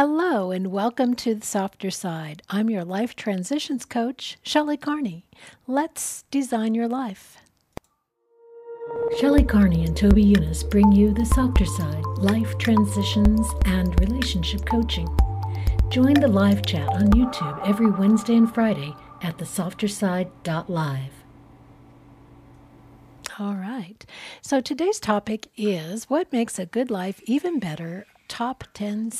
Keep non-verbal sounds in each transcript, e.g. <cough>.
Hello, and welcome to the Softer Side. I'm your life transitions coach, Shelley Carney. Let's design your life. Shelley Carney and Toby Younis bring you the Softer Side life transitions and relationship coaching. Join the live chat on YouTube every Wednesday and Friday at thesofterside.live. All right. So today's topic is what makes a good life even better top 10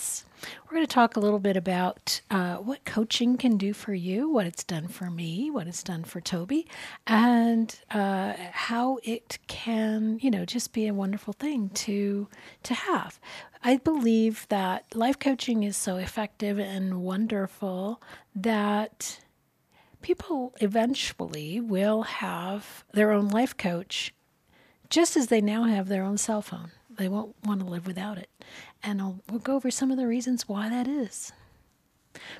secrets. We're going to talk a little bit about uh, what coaching can do for you, what it's done for me, what it's done for Toby, and uh, how it can, you know, just be a wonderful thing to to have. I believe that life coaching is so effective and wonderful that people eventually will have their own life coach just as they now have their own cell phone. They won't want to live without it. And I'll, we'll go over some of the reasons why that is.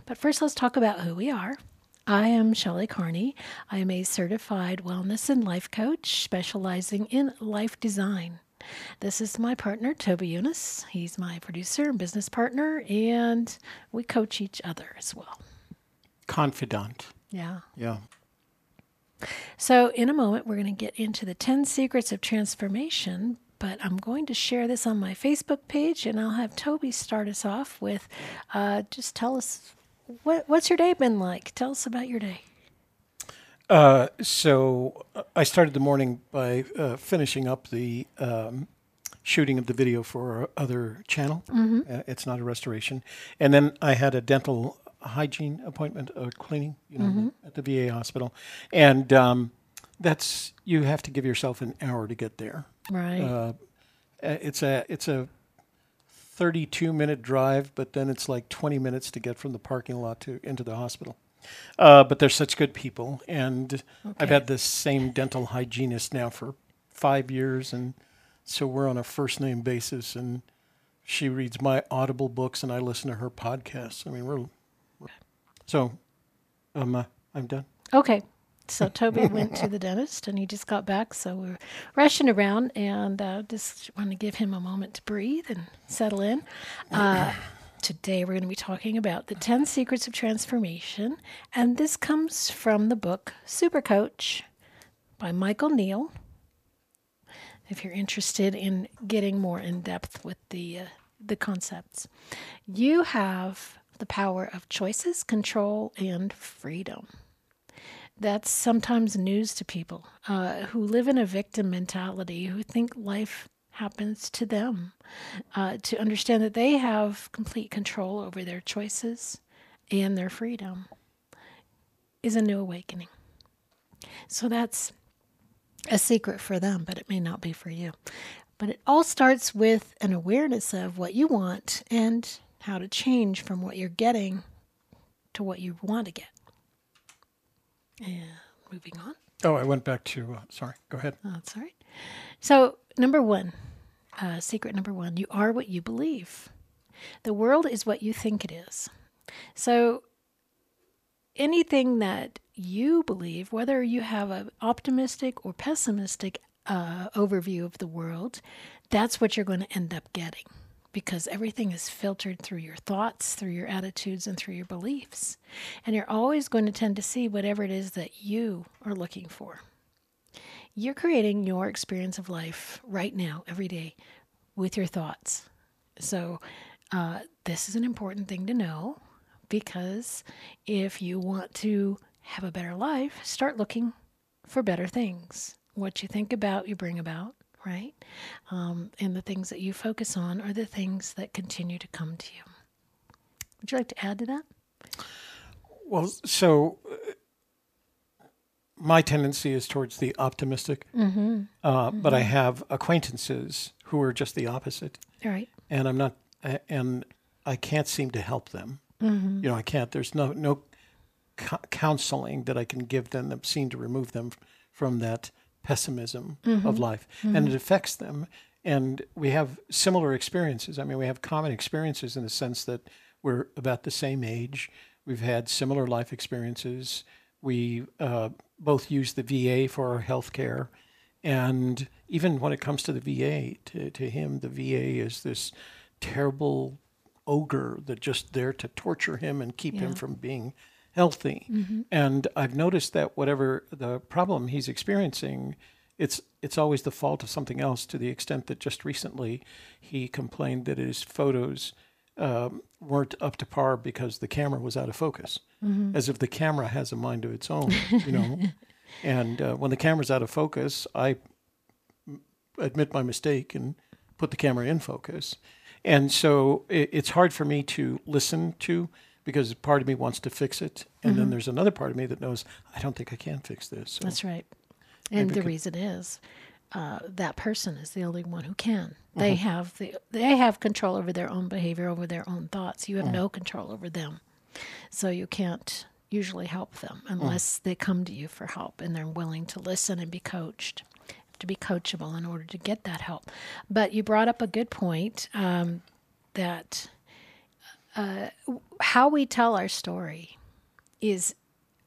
But first, let's talk about who we are. I am Shelley Carney. I am a certified wellness and life coach specializing in life design. This is my partner, Toby Younis. He's my producer and business partner, and we coach each other as well. Confidant. Yeah. Yeah. So, in a moment, we're going to get into the 10 secrets of transformation, but I'm going to share this on my Facebook page, and I'll have Toby start us off with uh, just tell us what what's your day been like. Tell us about your day. Uh, so uh, I started the morning by uh, finishing up the um, shooting of the video for our other channel. Mm-hmm. Uh, it's not a restoration, and then I had a dental hygiene appointment, uh, cleaning, you know, Mm-hmm. at the VA hospital, and um, that's you have to give yourself an hour to get there. Right. Uh, it's a it's a 32 minute drive, but then it's like 20 minutes to get from the parking lot to into the hospital. Uh, but they're such good people, and I've had this same dental hygienist now for five years, and so we're on a first name basis. And she reads my Audible books, and I listen to her podcasts. I mean, we're, we're so um, uh, I'm done. Okay. So Toby went to the <laughs> dentist and he just got back. So we're rushing around and uh, just want to give him a moment to breathe and settle in. Uh, today we're going to be talking about the 10 secrets of transformation. And this comes from the book Super Coach by Michael Neill. If you're interested in getting more in depth with the, uh, the concepts, you have the power of choices, control, and freedom that's sometimes news to people uh, who live in a victim mentality, who think life happens to them, uh, to understand that they have complete control over their choices and their freedom is a new awakening. So that's a secret for them, but it may not be for you. But it all starts with an awareness of what you want and how to change from what you're getting to what you want to get. And moving on. Oh, I went back to. Uh, sorry, go ahead. Oh, that's all right. So, number one, uh, secret number one you are what you believe. The world is what you think it is. So, anything that you believe, whether you have an optimistic or pessimistic uh, overview of the world, that's what you're going to end up getting because everything is filtered through your thoughts, through your attitudes, and through your beliefs. And you're always going to tend to see whatever it is that you are looking for. You're creating your experience of life right now, every day, with your thoughts. So, uh, this is an important thing to know because if you want to have a better life, start looking for better things. What you think about, you bring about, right? Um, and the things that you focus on are the things that continue to come to you. Would you like to add to that? Well, so uh, my tendency is towards the optimistic, Mm-hmm. uh, but I have acquaintances who are just the opposite, All right. and I'm not, uh, and I can't seem to help them. Mm-hmm. You know, I can't. There's no no co- counseling that I can give them that seem to remove them from that pessimism of life, and it affects them. And we have similar experiences. I mean, we have common experiences in the sense that we're about the same age. We've had similar life experiences. We uh, both use the VA for our health care. And even when it comes to the VA, to, to him, the VA is this terrible ogre that just there to torture him and keep him from being healthy. And I've noticed that whatever the problem he's experiencing, it's it's always the fault of something else. To the extent that just recently he complained that his photos um, weren't up to par because the camera was out of focus, as if the camera has a mind of its own, <laughs> you know. and uh, when the camera's out of focus, I admit my mistake and put the camera in focus. And so it, it's hard for me to listen to because part of me wants to fix it, and then there's another part of me that knows I don't think I can fix this. So That's right. And the reason is uh, that person is the only one who can. They Mm-hmm. have the they have control over their own behavior, over their own thoughts. You have Mm. no control over them, so you can't usually help them Mm. unless they come to you for help and they're willing to listen and be coached. To be coachable in order to get that help. But you brought up a good point um, that uh, how we tell our story is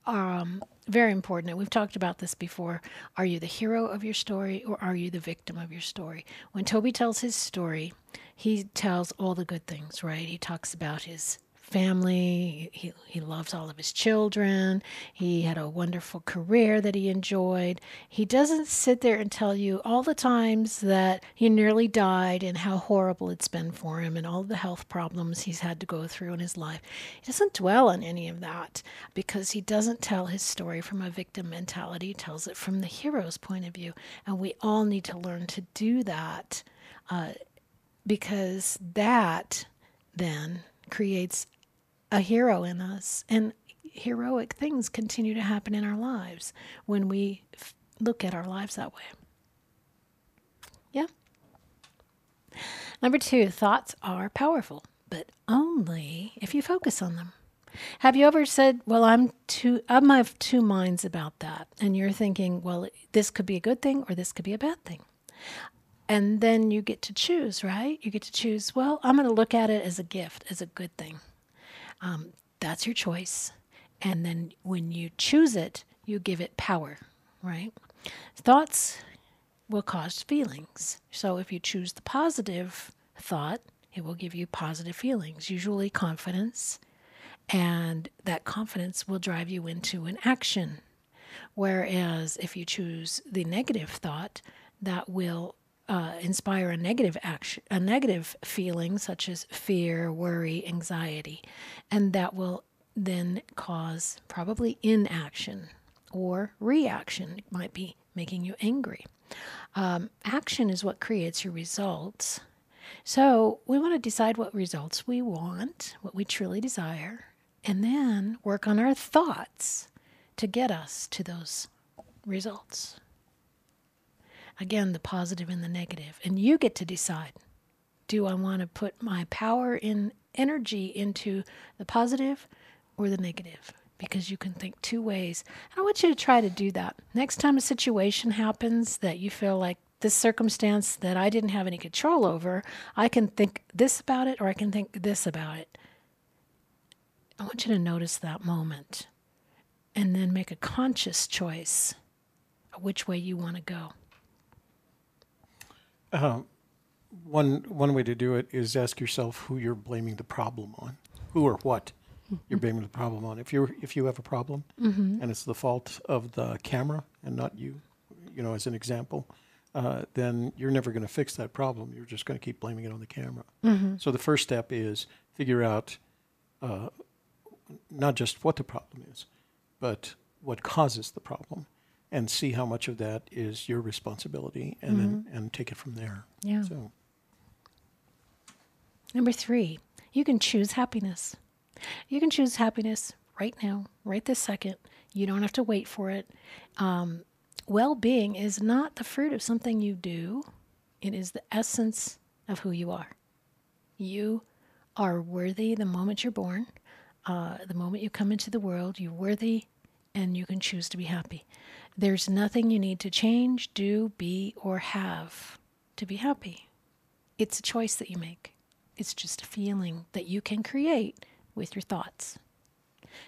um, very important. And we've talked about this before. Are you the hero of your story or are you the victim of your story? When Toby tells his story, he tells all the good things, right? He talks about his family. He, he loves all of his children. He had a wonderful career that he enjoyed. He doesn't sit there and tell you all the times that he nearly died and how horrible it's been for him and all the health problems he's had to go through in his life. He doesn't dwell on any of that because he doesn't tell his story from a victim mentality. He tells it from the hero's point of view. And we all need to learn to do that uh, because that then creates a hero in us. And heroic things continue to happen in our lives when we f- look at our lives that way. Yeah. Number two, thoughts are powerful, but only if you focus on them. Have you ever said, "Well, I'm two I'm of two minds about that," and you're thinking, "Well, this could be a good thing or this could be a bad thing," and then you get to choose, right? You get to choose. Well, I'm going to look at it as a gift, as a good thing. Um, that's your choice, and then when you choose it, you give it power, right? Thoughts will cause feelings. So if you choose the positive thought, it will give you positive feelings, usually confidence, and that confidence will drive you into an action. Whereas if you choose the negative thought, that will uh, inspire a negative action, a negative feeling such as fear, worry, anxiety, and that will then cause probably inaction or reaction. It might be making you angry. Um, action is what creates your results. So we want to decide what results we want, what we truly desire, and then work on our thoughts to get us to those results. Again, the positive and the negative. And you get to decide do I want to put my power in energy into the positive or the negative? Because you can think two ways. And I want you to try to do that. Next time a situation happens that you feel like this circumstance that I didn't have any control over, I can think this about it or I can think this about it. I want you to notice that moment and then make a conscious choice which way you want to go. One one way to do it is ask yourself who you're blaming the problem on, who or what you're blaming the problem on. If you're if you have a problem and it's the fault of the camera and not you, you know, as an example, uh, then you're never going to fix that problem. You're just going to keep blaming it on the camera. So the first step is figure out uh, not just what the problem is, but what causes the problem, and see how much of that is your responsibility, and then and take it from there. Yeah. So. Number three, you can choose happiness. You can choose happiness right now, right this second. You don't have to wait for it. Um, well being is not the fruit of something you do, it is the essence of who you are. You are worthy the moment you're born, uh, the moment you come into the world. You're worthy and you can choose to be happy. There's nothing you need to change, do, be, or have to be happy. It's a choice that you make. It's just a feeling that you can create with your thoughts.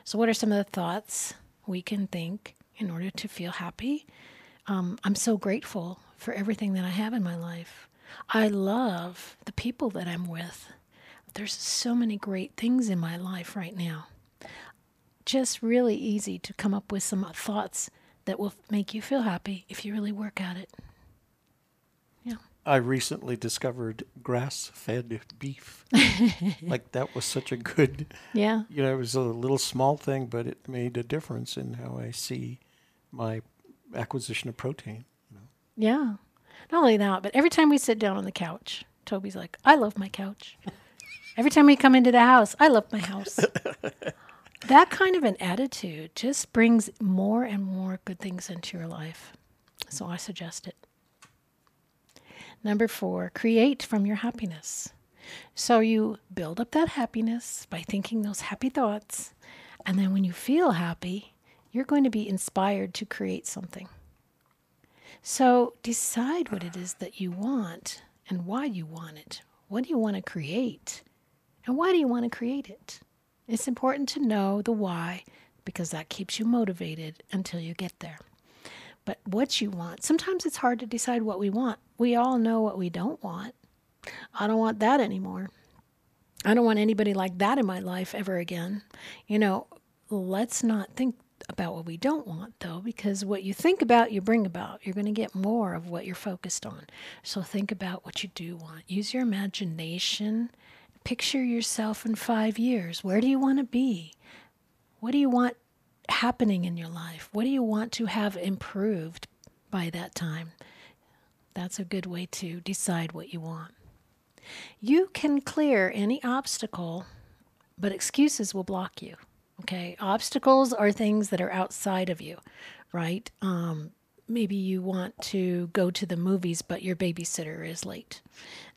So, what are some of the thoughts we can think in order to feel happy? Um, I'm so grateful for everything that I have in my life. I love the people that I'm with. there's so many great things in my life right now. Just really easy to come up with some thoughts that will make you feel happy if you really work at it. Yeah. I recently discovered grass fed beef. <laughs> like that was such a good, Yeah. you know, it was a little small thing, but it made a difference in how I see my acquisition of protein. You know? Yeah. Not only that, but every time we sit down on the couch, Toby's like, I love my couch. <laughs> every time we come into the house, I love my house. <laughs> that kind of an attitude just brings more and more good things into your life. So I suggest it. Number four, create from your happiness. So you build up that happiness by thinking those happy thoughts. And then when you feel happy, you're going to be inspired to create something. So decide what it is that you want and why you want it. What do you want to create? And why do you want to create it? It's important to know the why because that keeps you motivated until you get there. But what you want, sometimes it's hard to decide what we want. We all know what we don't want. I don't want that anymore. I don't want anybody like that in my life ever again. You know, let's not think about what we don't want though, because what you think about, you bring about. You're going to get more of what you're focused on. So think about what you do want. Use your imagination. Picture yourself in five years. Where do you want to be? What do you want happening in your life? What do you want to have improved by that time? That's a good way to decide what you want. You can clear any obstacle, but excuses will block you. Okay. Obstacles are things that are outside of you, right? Um, maybe you want to go to the movies, but your babysitter is late.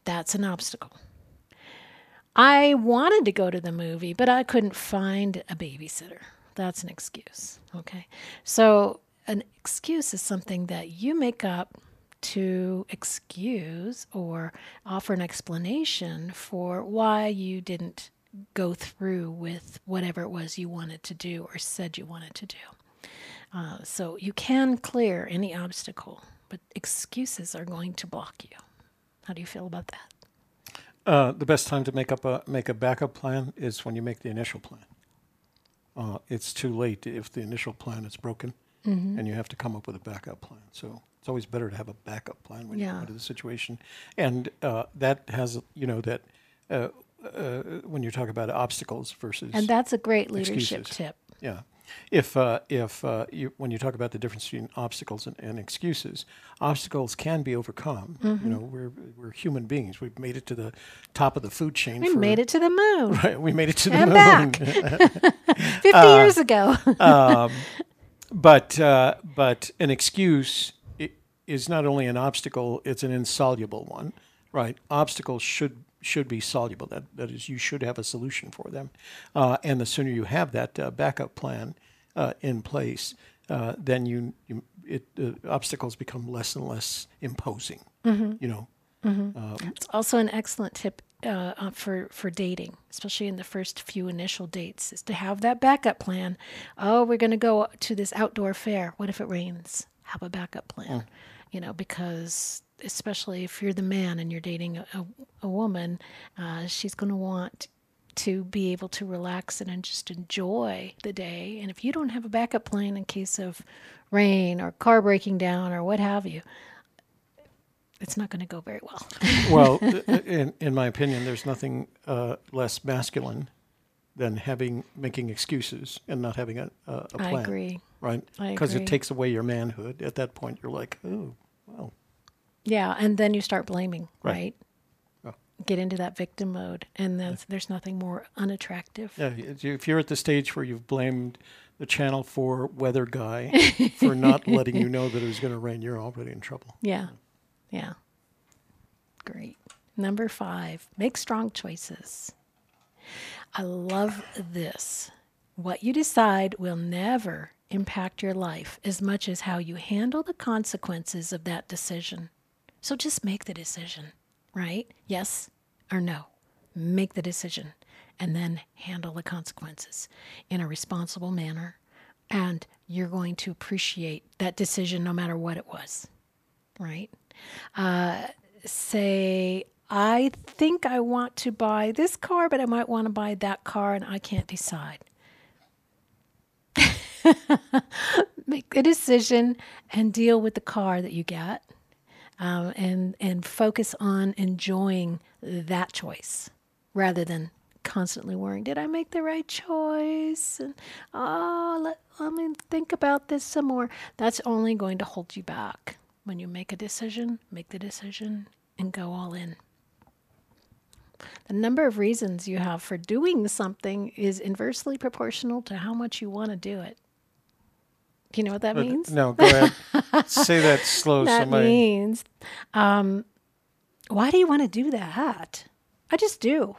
That's an obstacle. I wanted to go to the movie, but I couldn't find a babysitter. That's an excuse. Okay. So, an excuse is something that you make up to excuse or offer an explanation for why you didn't go through with whatever it was you wanted to do or said you wanted to do. Uh, so you can clear any obstacle, but excuses are going to block you. How do you feel about that? Uh, the best time to make up a make a backup plan is when you make the initial plan. Uh, it's too late if the initial plan is broken, and you have to come up with a backup plan. So it's always better to have a backup plan when you Yeah. go into the situation, and uh, that has you know that uh, uh, when you talk about obstacles versus And that's a great leadership Excuses. tip. yeah. If uh, if uh, you, when you talk about the difference between obstacles and, and excuses, obstacles can be overcome. Mm-hmm. You know, we're we're human beings. We've made it to the top of the food chain. We for, made it to the moon <laughs> Right, we made it to the and moon. back <laughs> <laughs> 50 Uh, years ago. But uh, but an excuse is not only an obstacle; it's an insoluble one. Right? Obstacles should should be soluble. That that is, you should have a solution for them. Uh, and the sooner you have that uh, backup plan uh, in place, uh, then you, you it uh, obstacles become less and less imposing. You know. It's also an excellent tip uh, uh, for for dating, especially in the first few initial dates, is to have that backup plan. Oh, we're going to go to this outdoor fair. What if it rains? Have a backup plan, you know, because especially if you're the man and you're dating a, a, woman, uh, she's going to want to be able to relax and just enjoy the day. And if you don't have a backup plan in case of rain or car breaking down or what have you, it's not going to go very well. <laughs> well, <laughs> uh, in, in my opinion, there's nothing uh, less masculine than having making excuses and not having a, a plan. I agree. Right? Because it takes away your manhood. At that point, you're like, oh, well, Yeah, and then you start blaming, Right. right? Oh. Get into that victim mode, and then there's nothing more unattractive. yeah. If you're at the stage where you've blamed the Channel 4 weather guy <laughs> for not letting you know that it was going to rain, you're already in trouble. Yeah, yeah. Great. Number five, make strong choices. I love this. What you decide will never impact your life as much as how you handle the consequences of that decision. So just make the decision, right? Yes or no. Make the decision and then handle the consequences in a responsible manner. And you're going to appreciate that decision no matter what it was, right? Uh, say I think I want to buy this car, but I might want to buy that car, and I can't decide. <laughs> Make the decision and deal with the car that you get, um, and and focus on enjoying that choice rather than constantly worrying, did I make the right choice? And oh, let, let me think about this some more. That's only going to hold you back. When you make a decision, make the decision and go all in. The number of reasons you have for doing something is inversely proportional to how much you want to do it. Do you know what that But- means? No, go ahead. <laughs> Say that slow. that somebody. means, um, why do you want to do that? I just do.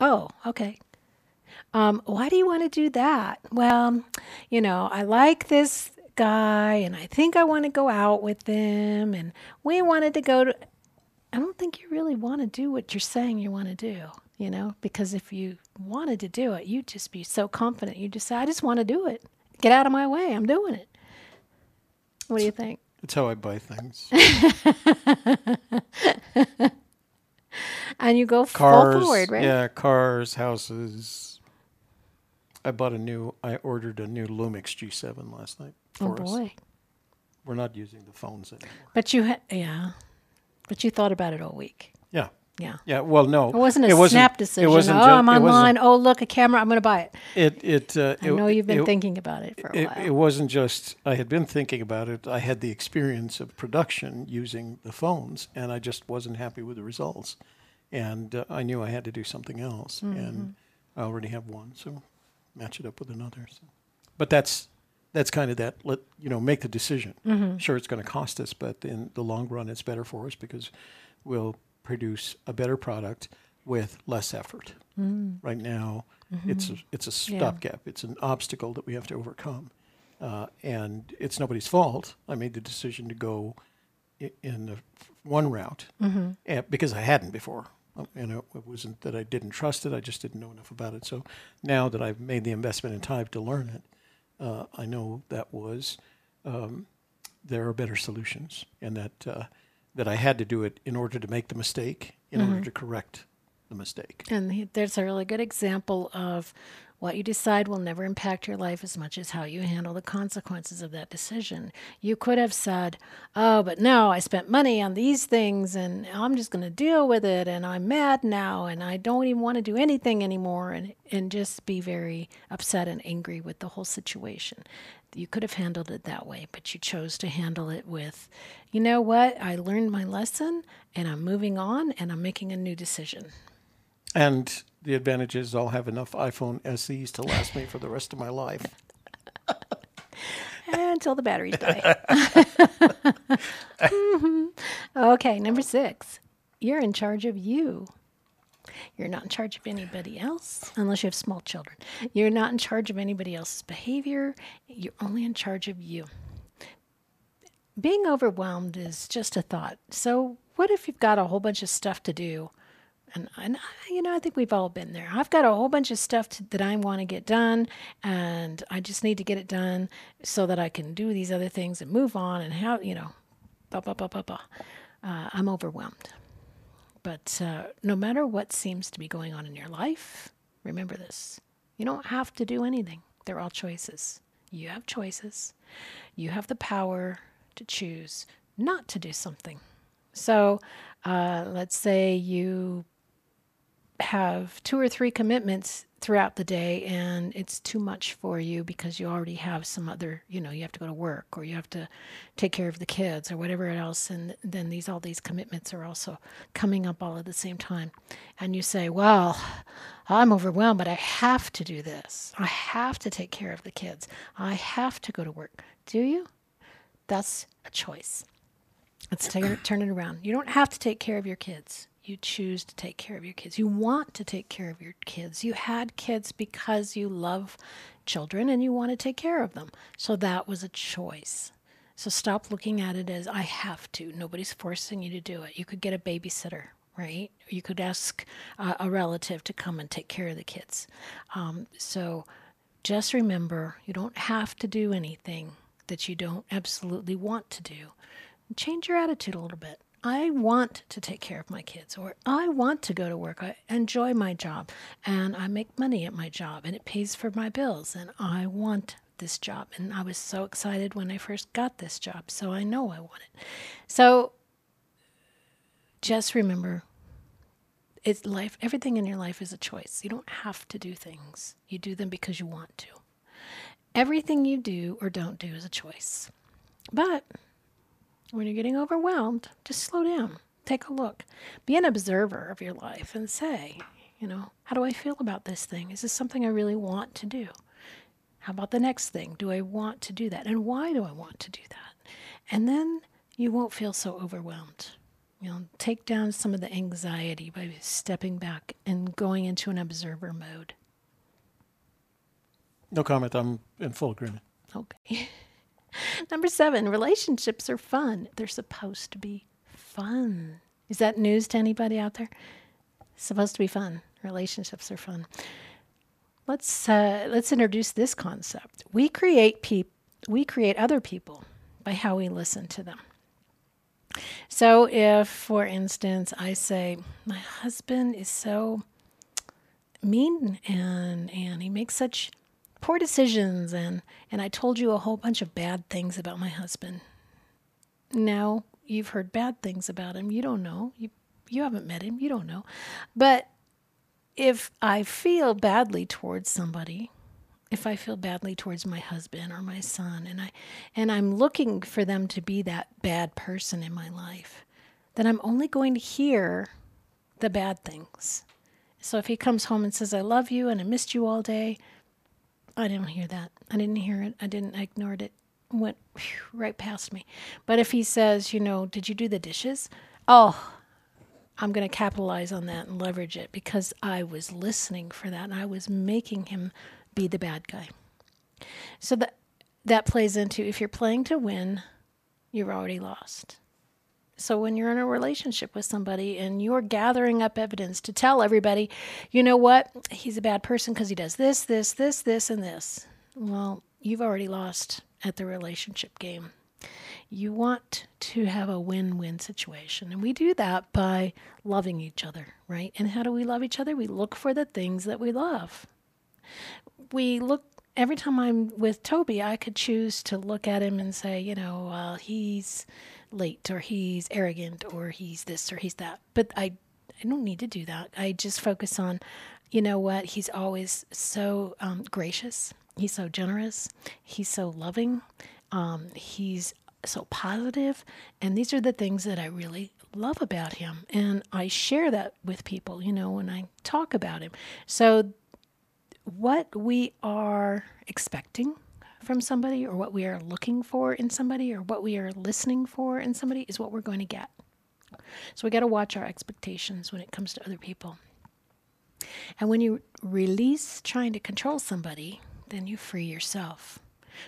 Oh, okay. Um, why do you want to do that? Well, you know, I like this guy and I think I want to go out with him and we wanted to go to. I don't think you really want to do what you're saying you want to do, you know, because if you wanted to do it, you'd just be so confident. You just say, I just want to do it. Get out of my way. I'm doing it. What do you think? That's how I buy things. <laughs> And you go full forward, right? Yeah, cars, houses. I bought a new. I ordered a new Lumix G7 last night Oh for us. boy. We're not using the phones anymore. But you had, yeah. But you thought about it all week. Yeah. Yeah. Yeah. Well, no. It wasn't a it wasn't, snap decision. It wasn't oh, ju- I'm it wasn't- online. Oh, look, a camera. I'm going to buy it. It it. Uh, I it- know you've been it- thinking about it for a It, while. it wasn't just I had been thinking about it. I had the experience of production using the phones, and I just wasn't happy with the results. And uh, I knew I had to do something else, Mm-hmm. and I already have one, so match it up with another. So. But that's that's kind of that. Let you know, make the decision. Mm-hmm. Sure, it's going to cost us, but in the long run, it's better for us because we'll produce a better product with less effort. Right now, it's a, it's a Mm-hmm. Yeah. stopgap. It's an obstacle that we have to overcome, uh, and it's nobody's fault. I made the decision to go i- in the one route Mm-hmm. and, because I hadn't before. Um, You know, it wasn't that I didn't trust it; I just didn't know enough about it. So now that I've made the investment in time to learn it, uh, I know that was um, there are better solutions, and that uh, that I had to do it in order to make the mistake, in order mm-hmm. to correct the mistake. And he, there's a really good example of what you decide will never impact your life as much as how you handle the consequences of that decision. You could have said, Oh, but no, I spent money on these things and I'm just going to deal with it and I'm mad now and I don't even want to do anything anymore and, and just be very upset and angry with the whole situation. You could have handled it that way, but you chose to handle it with, you know what? I learned my lesson and I'm moving on and I'm making a new decision. And the advantage is I'll have enough iPhone SEs to last me for the rest of my life. <laughs> until the batteries die. <laughs> <laughs> Mhm. Okay, number six. You're in charge of you. You're not in charge of anybody else unless you have small children. You're not in charge of anybody else's behavior. You're only in charge of you. Being overwhelmed is just a thought. So, what if you've got a whole bunch of stuff to do? And, and you know, I think we've all been there. I've got a whole bunch of stuff to, that I want to get done, and I just need to get it done so that I can do these other things and move on and how, you know, blah, blah, blah, blah, blah. Uh, I'm overwhelmed. But uh, no matter what seems to be going on in your life, remember this you don't have to do anything, they're all choices. You have choices, you have the power to choose not to do something. So uh, let's say you have two or three commitments throughout the day and it's too much for you because you already have some other you know you have to go to work or you have to take care of the kids or whatever else and then these all these commitments are also coming up all at the same time. And you say well i'm overwhelmed but i have to do this. I have to take care of the kids. I have to go to work. Do you? That's a choice. Let's take turn it around. You don't have to take care of your kids. You choose to take care of your kids. You want to take care of your kids. You had kids because you love children and you want to take care of them. So that was a choice. So stop looking at it as I have to. Nobody's forcing you to do it. You could get a babysitter, right? You could ask uh, a relative to come and take care of the kids. Um, so just remember you don't have to do anything that you don't absolutely want to do change your attitude a little bit. I want to take care of my kids, or I want to go to work. I enjoy my job and I make money at my job and it pays for my bills, and I want this job. And I was so excited when I first got this job, so I know I want it. So just remember it's life everything in your life is a choice you don't have to do things you do them because you want to everything you do or don't do is a choice but when you're getting overwhelmed just slow down take a look be an observer of your life and say you know how do i feel about this thing is this something i really want to do how about the next thing do i want to do that and why do i want to do that and then you won't feel so overwhelmed you know, take down some of the anxiety by stepping back and going into an observer mode. No comment. I'm in full agreement. Okay. <laughs> <laughs> Number seven, relationships are fun. They're supposed to be fun. Is that news to anybody out there? It's supposed to be fun. Relationships are fun. Let's uh, let's introduce this concept. We create peop- we create other people by how we listen to them. So, if, for instance, I say, My husband is so mean and, and he makes such poor decisions, and, and I told you a whole bunch of bad things about my husband. Now you've heard bad things about him. You don't know. You, you haven't met him. You don't know. But if I feel badly towards somebody, if I feel badly towards my husband or my son and I and I'm looking for them to be that bad person in my life, then I'm only going to hear the bad things. So if he comes home and says I love you and I missed you all day, I didn't hear that. I didn't hear it. I didn't I ignored it. Went whew, right past me. But if he says, you know, did you do the dishes? Oh, I'm going to capitalize on that and leverage it because I was listening for that and I was making him be the bad guy. So that that plays into if you're playing to win, you're already lost. So when you're in a relationship with somebody and you're gathering up evidence to tell everybody, you know what, he's a bad person because he does this, this, this, this, and this. Well, you've already lost at the relationship game. You want to have a win win situation. And we do that by loving each other, right? And how do we love each other? We look for the things that we love we look every time I'm with Toby, I could choose to look at him and say, you know, he's late or he's arrogant or he's this or he's that. But I, I don't need to do that. I just focus on, you know what? He's always so um, gracious. He's so generous. He's so loving. Um, he's so positive. And these are the things that I really love about him. And I share that with people, you know, when I talk about him. So what we are expecting from somebody or what we are looking for in somebody or what we are listening for in somebody is what we're going to get. So we got to watch our expectations when it comes to other people. And when you release trying to control somebody, then you free yourself.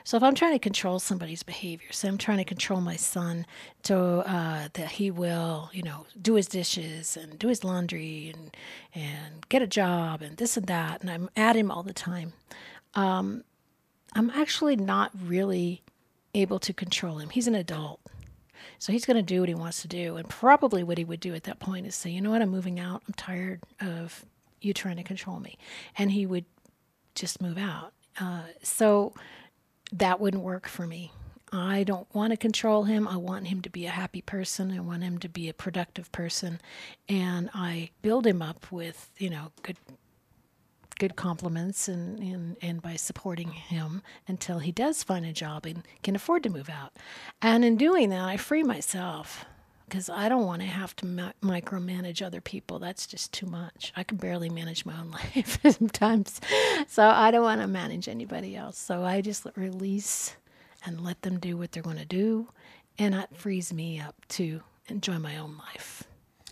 So if I'm trying to control somebody's behavior, so I'm trying to control my son to uh, that he will, you know, do his dishes and do his laundry and and get a job and this and that, and I'm at him all the time. Um, I'm actually not really able to control him. He's an adult. So he's going to do what he wants to do. And probably what he would do at that point is say, you know what, I'm moving out. I'm tired of you trying to control me. And he would just move out. Uh, so that wouldn't work for me. I don't want to control him. I want him to be a happy person. I want him to be a productive person. And I build him up with, you know, good good compliments and, and, and by supporting him until he does find a job and can afford to move out. And in doing that, I free myself because I don't want to have to ma- micromanage other people. That's just too much. I can barely manage my own <laughs> life sometimes. So I don't want to manage anybody else. So I just release and let them do what they're going to do. And that frees me up to enjoy my own life.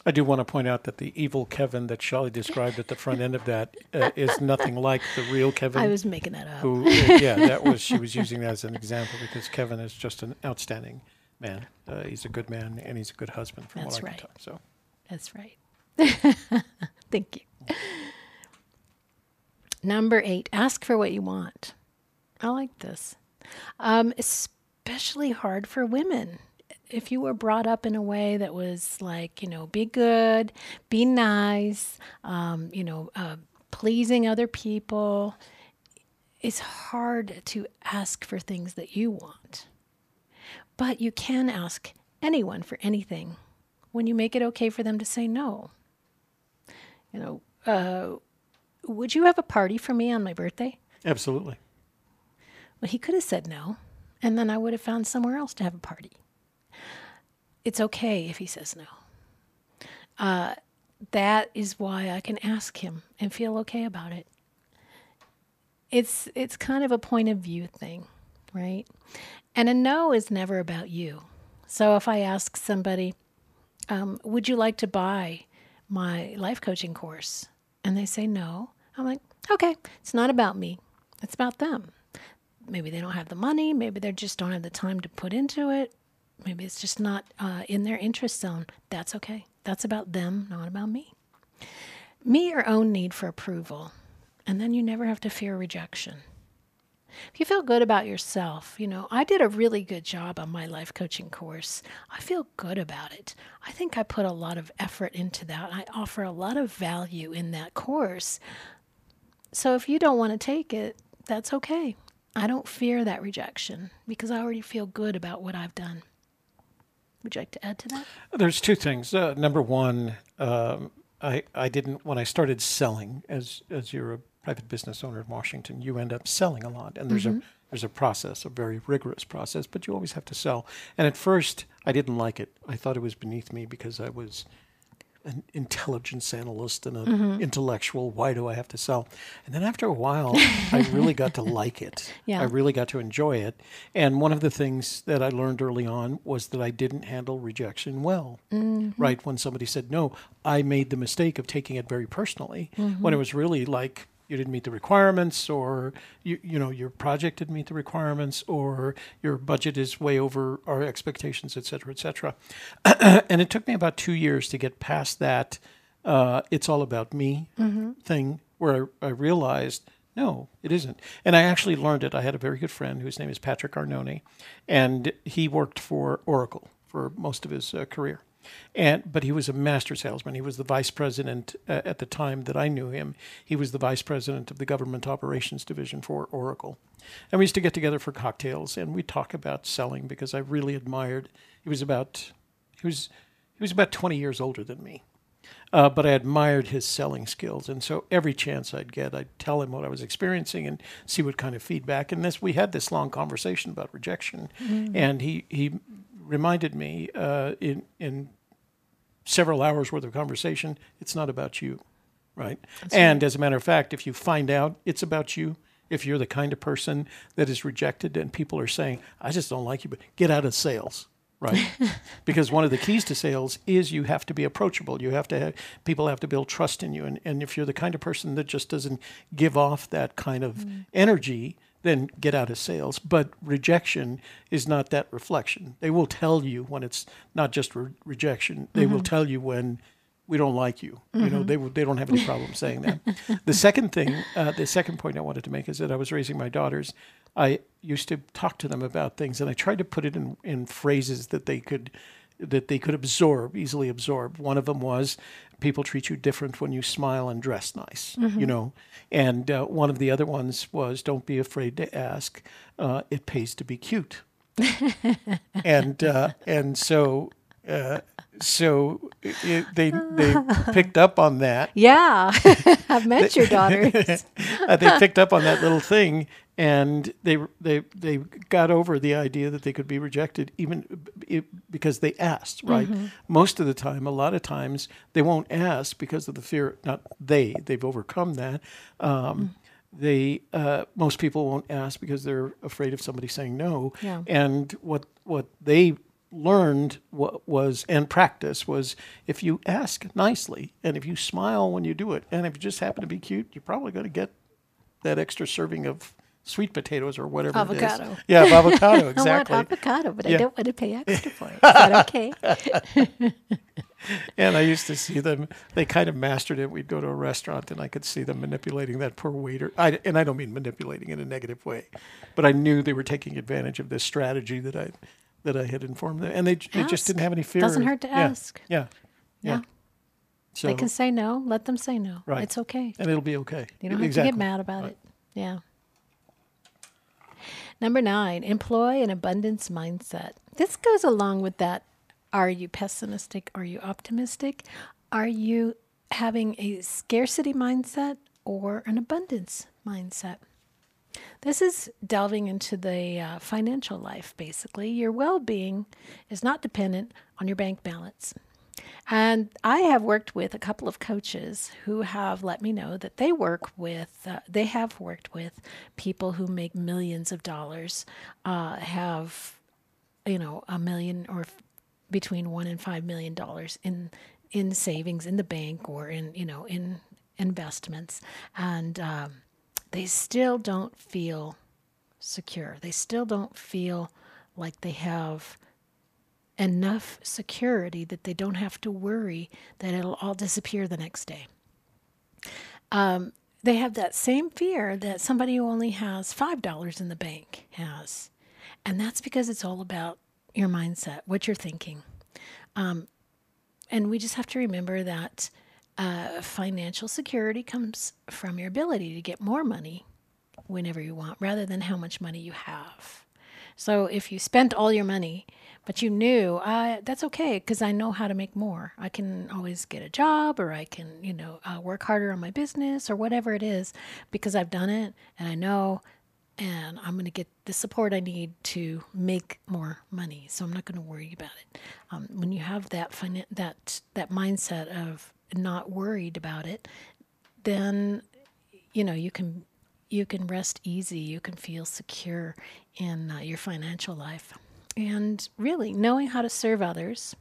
I do want to point out that the evil Kevin that Shelley described at the front end of that uh, is nothing like the real Kevin. I was making that up. Who, uh, yeah, that was she was using that as an example because Kevin is just an outstanding man. Uh, he's a good man and he's a good husband from That's what I right. can tell. So That's right. <laughs> Thank you. Number eight, ask for what you want. I like this. Um, especially hard for women. If you were brought up in a way that was like, you know, be good, be nice, um, you know, uh, pleasing other people, it's hard to ask for things that you want. But you can ask anyone for anything when you make it okay for them to say no. You know, uh, would you have a party for me on my birthday? Absolutely. Well, he could have said no, and then I would have found somewhere else to have a party. It's okay if he says no. Uh, that is why I can ask him and feel okay about it. It's it's kind of a point of view thing, right? And a no is never about you. So if I ask somebody, um, "Would you like to buy my life coaching course?" and they say no, I'm like, "Okay, it's not about me. It's about them. Maybe they don't have the money. Maybe they just don't have the time to put into it. Maybe it's just not uh, in their interest zone. That's okay. That's about them, not about me. Meet your own need for approval, and then you never have to fear rejection. If you feel good about yourself, you know, I did a really good job on my life coaching course. I feel good about it. I think I put a lot of effort into that. I offer a lot of value in that course. So if you don't want to take it, that's okay. I don't fear that rejection because I already feel good about what I've done. Would you like to add to that? There's two things. Uh, number one, um, I I didn't when I started selling as as you're a private business owner in Washington, you end up selling a lot, and there's Mm-hmm. a there's a process, a very rigorous process, but you always have to sell. And at first, I didn't like it. I thought it was beneath me because I was an intelligence analyst and an Mm-hmm. intellectual. Why do I have to sell? And then after a while, I <laughs> really got to like it. Yeah. I really got to enjoy it. And one of the things that I learned early on was that I didn't handle rejection well. Right when somebody said no, I made the mistake of taking it very personally when it was really like you didn't meet the requirements or you you know your project didn't meet the requirements or your budget is way over our expectations et cetera et cetera. <clears throat> And it took me about two years to get past that uh, it's all about me thing where I, I realized no it isn't. And i actually learned it. I had a very good friend whose name is patrick arnone and he worked for oracle for most of his uh, career and but he was a master salesman. He was the vice president uh, at the time that I knew him. He was the vice president of the government operations division for Oracle, and we used to get together for cocktails and we talk about selling because I really admired. He was about he was he was about twenty years older than me, uh, but I admired his selling skills, and so every chance I'd get, I'd tell him what I was experiencing and see what kind of feedback. And this, we had this long conversation about rejection, and he he reminded me uh, in in several hours worth of conversation, it's not about you, right? and as a matter of fact, if you find out it's about you, if you're the kind of person that is rejected and people are saying, I just don't like you, but get out of sales, right? <laughs> because one of the keys to sales is you have to be approachable. You have to have, people have to build trust in you. And, and if you're the kind of person that just doesn't give off that kind of mm. energy, then get out of sales. But rejection is not that reflection. They will tell you when it's not just re- rejection. They will tell you when we don't like you. You know, they they don't have any problem saying that. the second thing, uh, the second point I wanted to make is that I was raising my daughters. I used to talk to them about things, and I tried to put it in in phrases that they could that they could absorb easily absorb. One of them was people treat you different when you smile and dress nice, you know. And uh, one of the other ones was don't be afraid to ask. Uh, it pays to be cute. <laughs> and uh, and so uh, so it, they they <laughs> picked up on that. Yeah, <laughs> I've met your daughters. Uh, they picked up on that little thing, and they they they got over the idea that they could be rejected, even because they asked. Right, most of the time, a lot of times, they won't ask because of the fear. Not they; they've overcome that. Um, They uh, most people won't ask because they're afraid of somebody saying no. Yeah. And what what they learned wa- was and practice was if you ask nicely and if you smile when you do it and if you just happen to be cute, you're probably going to get that extra serving of sweet potatoes or whatever Avocado. is. Yeah, avocado, <laughs> I want exactly. avocado, but I don't want to pay extra for it. <laughs> Is that okay? <laughs> and I used to see them. They kind of mastered it. We'd go to a restaurant, and I could see them manipulating that poor waiter. I, and I don't mean manipulating in a negative way, but I knew they were taking advantage of this strategy that I that I had informed them, and they, they just didn't have any fear. Doesn't hurt to yeah, ask. Yeah, yeah. Yeah. So they can say no. Let them say no. Right. It's okay. and it'll be okay. You don't have exactly. to get mad about Right. it. Yeah. Number nine, employ an abundance mindset. This goes along with that. Are you pessimistic? Are you optimistic? Are you having a scarcity mindset or an abundance mindset? This is delving into the uh, financial life, basically. Your well being is not dependent on your bank balance. And I have worked with a couple of coaches who have let me know that they work with, uh, they have worked with people who make millions of dollars, uh, have, you know, a million or f- between one and five million dollars in in savings in the bank or in you know in investments, and um, they still don't feel secure. They still don't feel like they have enough security that they don't have to worry that it'll all disappear the next day. Um, they have that same fear that somebody who only has $5 in the bank has. And that's because it's all about your mindset, what you're thinking. Um, and we just have to remember that uh, financial security comes from your ability to get more money whenever you want rather than how much money you have. So if you spent all your money, but you knew uh, that's okay because I know how to make more. I can always get a job, or I can, you know, uh, work harder on my business, or whatever it is, because I've done it and I know, and I'm going to get the support I need to make more money. So I'm not going to worry about it. Um, when you have that that that mindset of not worried about it, then you know you can you can rest easy you can feel secure in uh, your financial life and really knowing how to serve others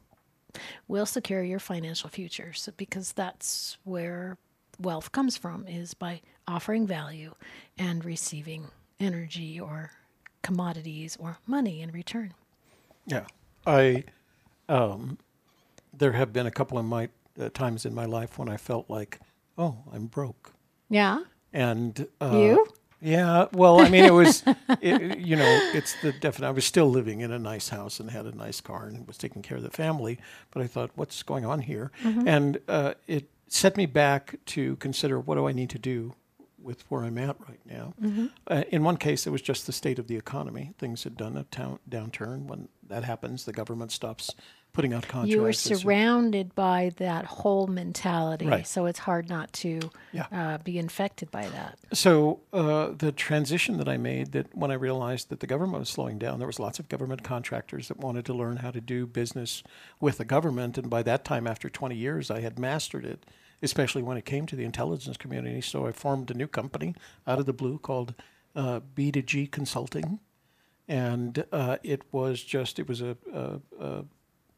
will secure your financial future. So, because that's where wealth comes from is by offering value and receiving energy or commodities or money in return. Yeah, I. Um, there have been a couple of my uh, times in my life when I felt like, oh, I'm broke, yeah? And uh, you Yeah, well, I mean, it was, it, you know, it's the definite. I was still living in a nice house and had a nice car and was taking care of the family. But I thought, what's going on here? And uh, it set me back to consider what do I need to do with where I'm at right now. Uh, in one case, it was just the state of the economy. Things had done a town downturn. When that happens, the government stops putting out contracts. you were surrounded by that whole mentality Right. so it's hard not to Yeah. uh, be infected by that So uh, the transition that I made, that when I realized that the government was slowing down, there was lots of government contractors that wanted to learn how to do business with the government, and by that time, after 20 years, I had mastered it, especially when it came to the intelligence community. So I formed a new company out of the blue called uh, B2G Consulting, and uh, it was just it was a, a, a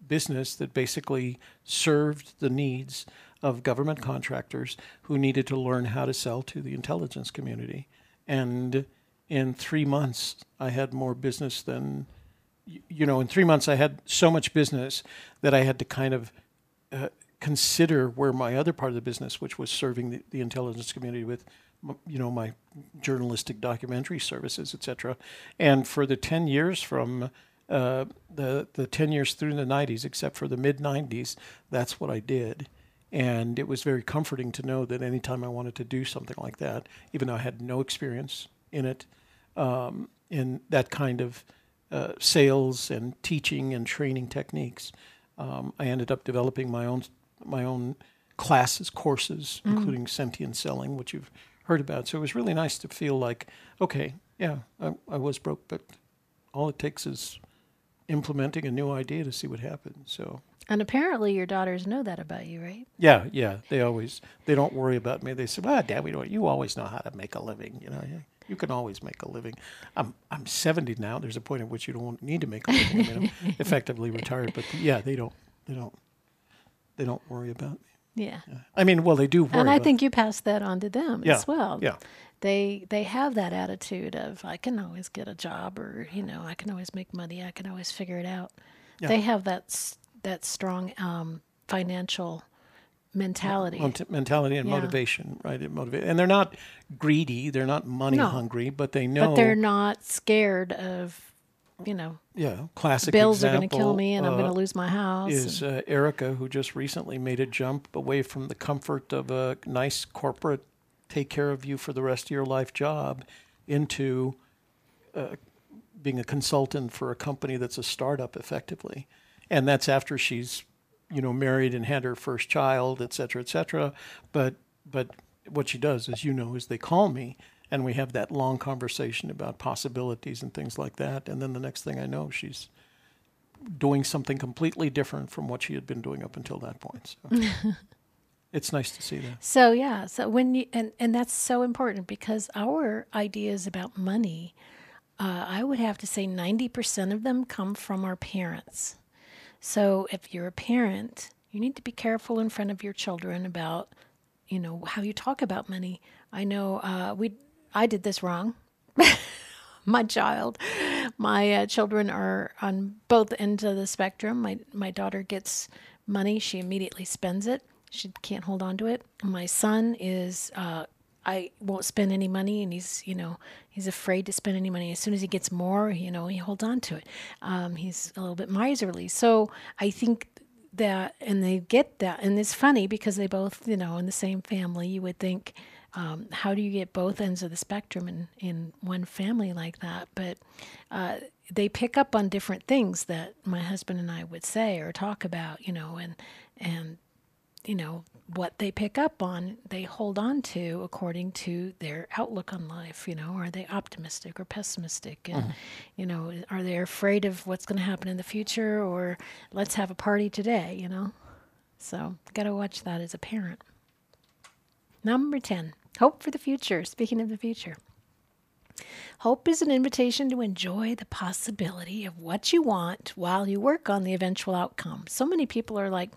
business that basically served the needs of government contractors who needed to learn how to sell to the intelligence community. And in three months, I had more business than, you know, in three months, I had so much business that I had to kind of uh, consider where my other part of the business, which was serving the, the intelligence community with, you know, my journalistic documentary services, et cetera. And for the 10 years from uh, the, the 10 years through the 90s, except for the mid 90s, that's what I did. And it was very comforting to know that anytime I wanted to do something like that, even though I had no experience in it, um, in that kind of uh, sales and teaching and training techniques, um, I ended up developing my own my own classes, courses, including sentient selling, which you've heard about. So it was really nice to feel like, okay, yeah, I, I was broke, but all it takes is implementing a new idea to see what happens. So and apparently your daughters know that about you right yeah, yeah, they always they don't worry about me. They say, "Well, Dad, we don't. You always know how to make a living. You know, you, you can always make a living." I'm I'm 70 now. There's a point at which you don't need to make a living. I mean, I'm <laughs> effectively retired, but yeah, they don't they don't they don't worry about me. yeah I mean, well, they do worry. and I think you pass that on to them Yeah, as well. yeah. They they have that attitude of I can always get a job or you know I can always make money. I can always figure it out. Yeah. They have that that strong um, financial mentality. Mentality and Yeah. motivation, right? It motivate, and they're not greedy. They're not money No. hungry, but they know. but they're not scared of you know, yeah, classic bills are going to kill me and I'm going uh, to lose my house. is uh, Erica, who just recently made a jump away from the comfort of a nice corporate, take care of you for the rest of your life job into uh, being a consultant for a company that's a startup effectively. And that's after she's, you know, married and had her first child, et cetera, et cetera. But, but what she does, as you know, is they call me and we have that long conversation about possibilities and things like that. And then the next thing I know, she's doing something completely different from what she had been doing up until that point. So <laughs> it's nice to see that. So yeah, so when you and and that's so important because our ideas about money, uh, I would have to say ninety percent of them come from our parents. So if you're a parent, you need to be careful in front of your children about, you know, how you talk about money. I know uh, we I did this wrong. <laughs> my child, my uh, children are on both ends of the spectrum. My my daughter gets money, she immediately spends it. She can't hold on to it. My son is uh, I won't spend any money, and he's you know he's afraid to spend any money. As soon as he gets more, you know, he holds on to it. Um, he's a little bit miserly. So I think that, and they get that, and it's funny because they both you know in the same family. You would think um, how do you get both ends of the spectrum in, in one family like that? But uh, they pick up on different things that my husband and I would say or talk about, you know, and and you know what they pick up on, they hold on to according to their outlook on life. You know, are they optimistic or pessimistic? And mm-hmm. you know, are they afraid of what's going to happen in the future, or let's have a party today? You know, so got to watch that as a parent. Number 10, hope for the future. Speaking of the future, hope is an invitation to enjoy the possibility of what you want while you work on the eventual outcome. So many people are like,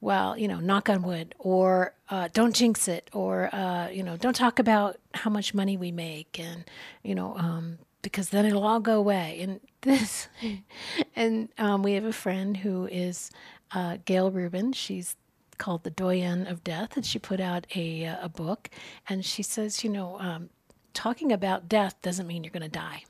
well, you know, knock on wood, or uh, don't jinx it, or, uh, you know, don't talk about how much money we make, and, you know, um, because then it'll all go away. And this, <laughs> and um, we have a friend who is uh, Gail Rubin. She's called The Doyenne of Death, and she put out a, uh, a book. And she says, you know, um, talking about death doesn't mean you're going to die.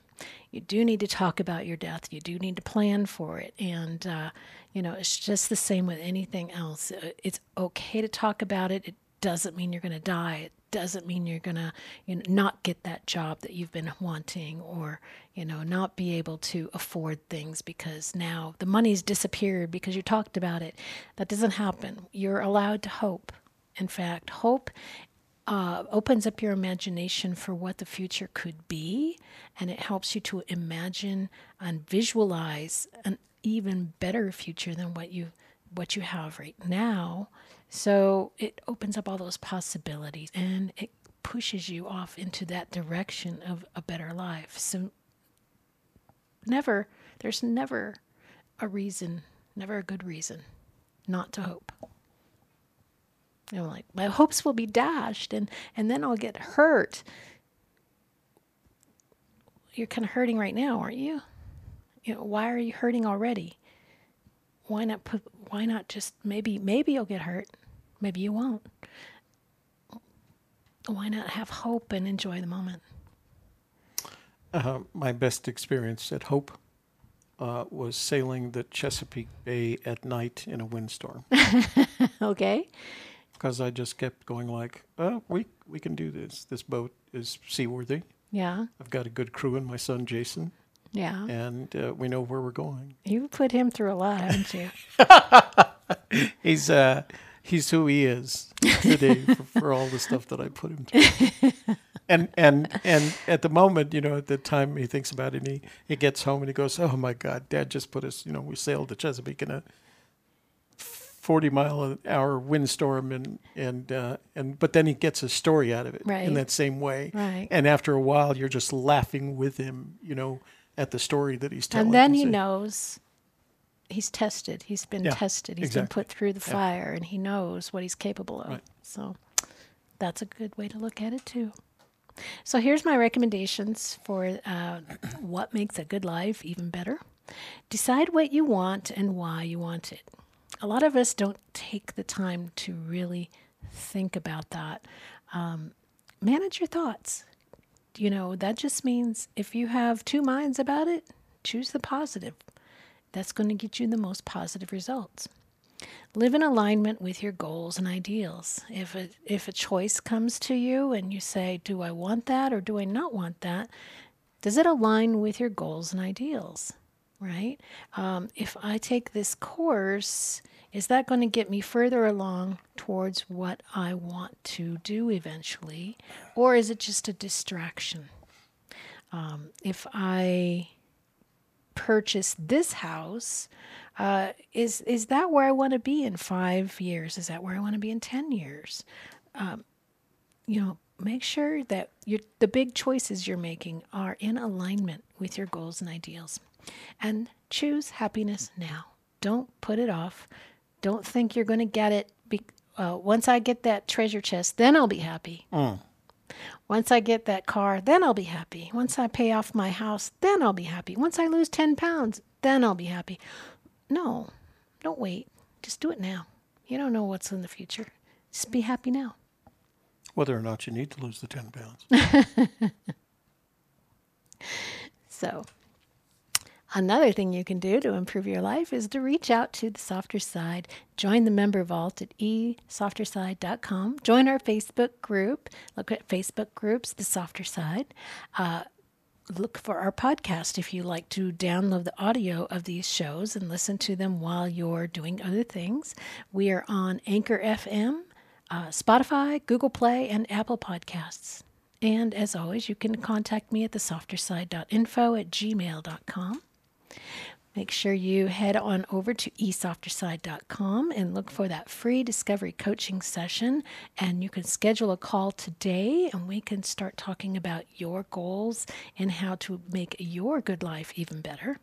You do need to talk about your death. You do need to plan for it. And, uh, you know, it's just the same with anything else. Uh, It's okay to talk about it. It doesn't mean you're going to die. It doesn't mean you're going to you know, not get that job that you've been wanting or, you know, not be able to afford things because now the money's disappeared because you talked about it. That doesn't happen. You're allowed to hope. In fact, hope uh, opens up your imagination for what the future could be, and it helps you to imagine and visualize an even better future than what you what you have right now. So it opens up all those possibilities, and it pushes you off into that direction of a better life. So never, there's never a reason, never a good reason, not to hope. You know, like my hopes will be dashed, and and then I'll get hurt. You're kind of hurting right now, aren't you? You know, why are you hurting already? Why not put? Why not just maybe maybe you'll get hurt, maybe you won't. Why not have hope and enjoy the moment? Uh, my best experience at Hope uh, was sailing the Chesapeake Bay at night in a windstorm <laughs> Okay. Because I just kept going like, oh, we we can do this. This boat is seaworthy. Yeah. I've got a good crew and my son Jason, Yeah. and uh, we know where we're going. You put him through a lot, haven't you? <laughs> He's uh, he's who he is today <laughs> for, for all the stuff that I put him through. And and and at the moment, you know, at the time he thinks about it, and he he gets home and he goes, "Oh my God, Dad just put us. You know, we sailed the Chesapeake in a forty mile an hour windstorm, and and uh, and but then he gets a story out of it Right. in that same way. Right. And after a while, you're just laughing with him, you know, at the story that he's telling. and then he knows he's tested. He's been Yeah, tested. He's exactly. been put through the Yeah. fire, and he knows what he's capable of. Right. So that's a good way to look at it too. So here's my recommendations for uh, what makes a good life even better. Decide what you want and why you want it. A lot of us don't take the time to really think about that. Um, manage your thoughts. You know, that just means if you have two minds about it, Choose the positive. That's going to get you the most positive results. Live in alignment with your goals and ideals. If a, if a choice comes to you and you say, Do I want that or do I not want that? Does it align with your goals and ideals? Right? Um, if I take this course, is that going to get me further along towards what I want to do eventually? Or is it just a distraction? Um, if I purchase this house, uh, is is that where I want to be in five years? Is that where I want to be in ten years? Um, you know, make sure that the big choices you're making are in alignment with your goals and ideals, and choose happiness now. Don't put it off. Don't think you're going to get it. Be, uh, once I get that treasure chest, then I'll be happy. Mm. Once I get that car, then I'll be happy. Once I pay off my house, then I'll be happy. Once I lose 10 pounds, then I'll be happy. No, don't wait. Just do it now. You don't know what's in the future. Just be happy now. Whether or not you need to lose the 10 pounds. <laughs> so, another thing you can do to improve your life is to reach out to the softer side. Join the member vault at esofterside.com. Join our Facebook group. Look at Facebook groups, The Softer Side. Uh, look for our podcast if you like to download the audio of these shows and listen to them while you're doing other things. We are on Anchor FM, uh, Spotify, Google Play, and Apple Podcasts. And as always, you can contact me at thesofterside.info at gmail.com. Make sure you head on over to esofterside.com and look for that free discovery coaching session. And you can schedule a call today and we can start talking about your goals and how to make your good life even better.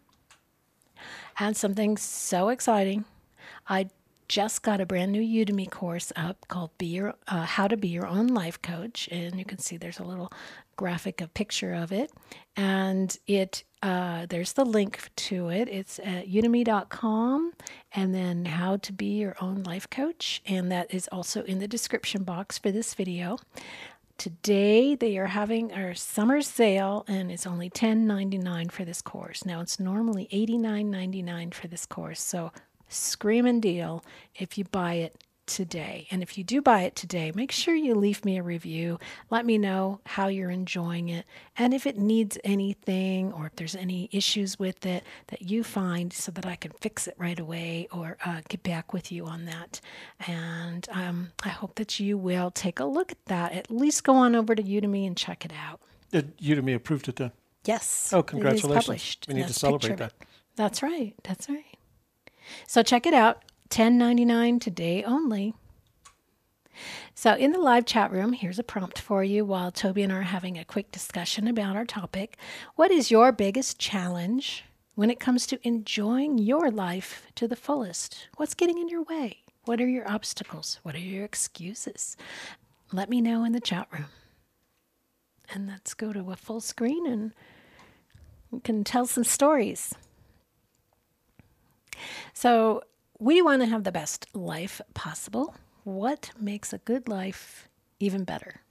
And something so exciting. I just got a brand new Udemy course up called "Be Your uh, How to Be Your Own Life Coach," and you can see there's a little graphic, a picture of it, and it uh, there's the link to it. It's at udemy.com, and then how to be your own life coach, and that is also in the description box for this video. Today they are having our summer sale and it's only $10.99 for this course. Now it's normally $89.99 for this course. So screaming deal if you buy it today. And if you do buy it today, make sure you leave me a review. Let me know how you're enjoying it and if it needs anything or if there's any issues with it that you find so that I can fix it right away or uh, get back with you on that. And um, I hope that you will take a look at that. At least go on over to Udemy and check it out. It, Udemy approved it then. Yes. Oh, congratulations. It is published. We need to That's a picture celebrate that. That's right. That's right. So check it out. Ten ninety nine today only. So in the live chat room, here's a prompt for you while Toby and I are having a quick discussion about our topic. What is your biggest challenge when it comes to enjoying your life to the fullest? What's getting in your way? What are your obstacles? What are your excuses? Let me know in the chat room. And let's go to a full screen and we can tell some stories. So, we want to have the best life possible. What makes a good life even better?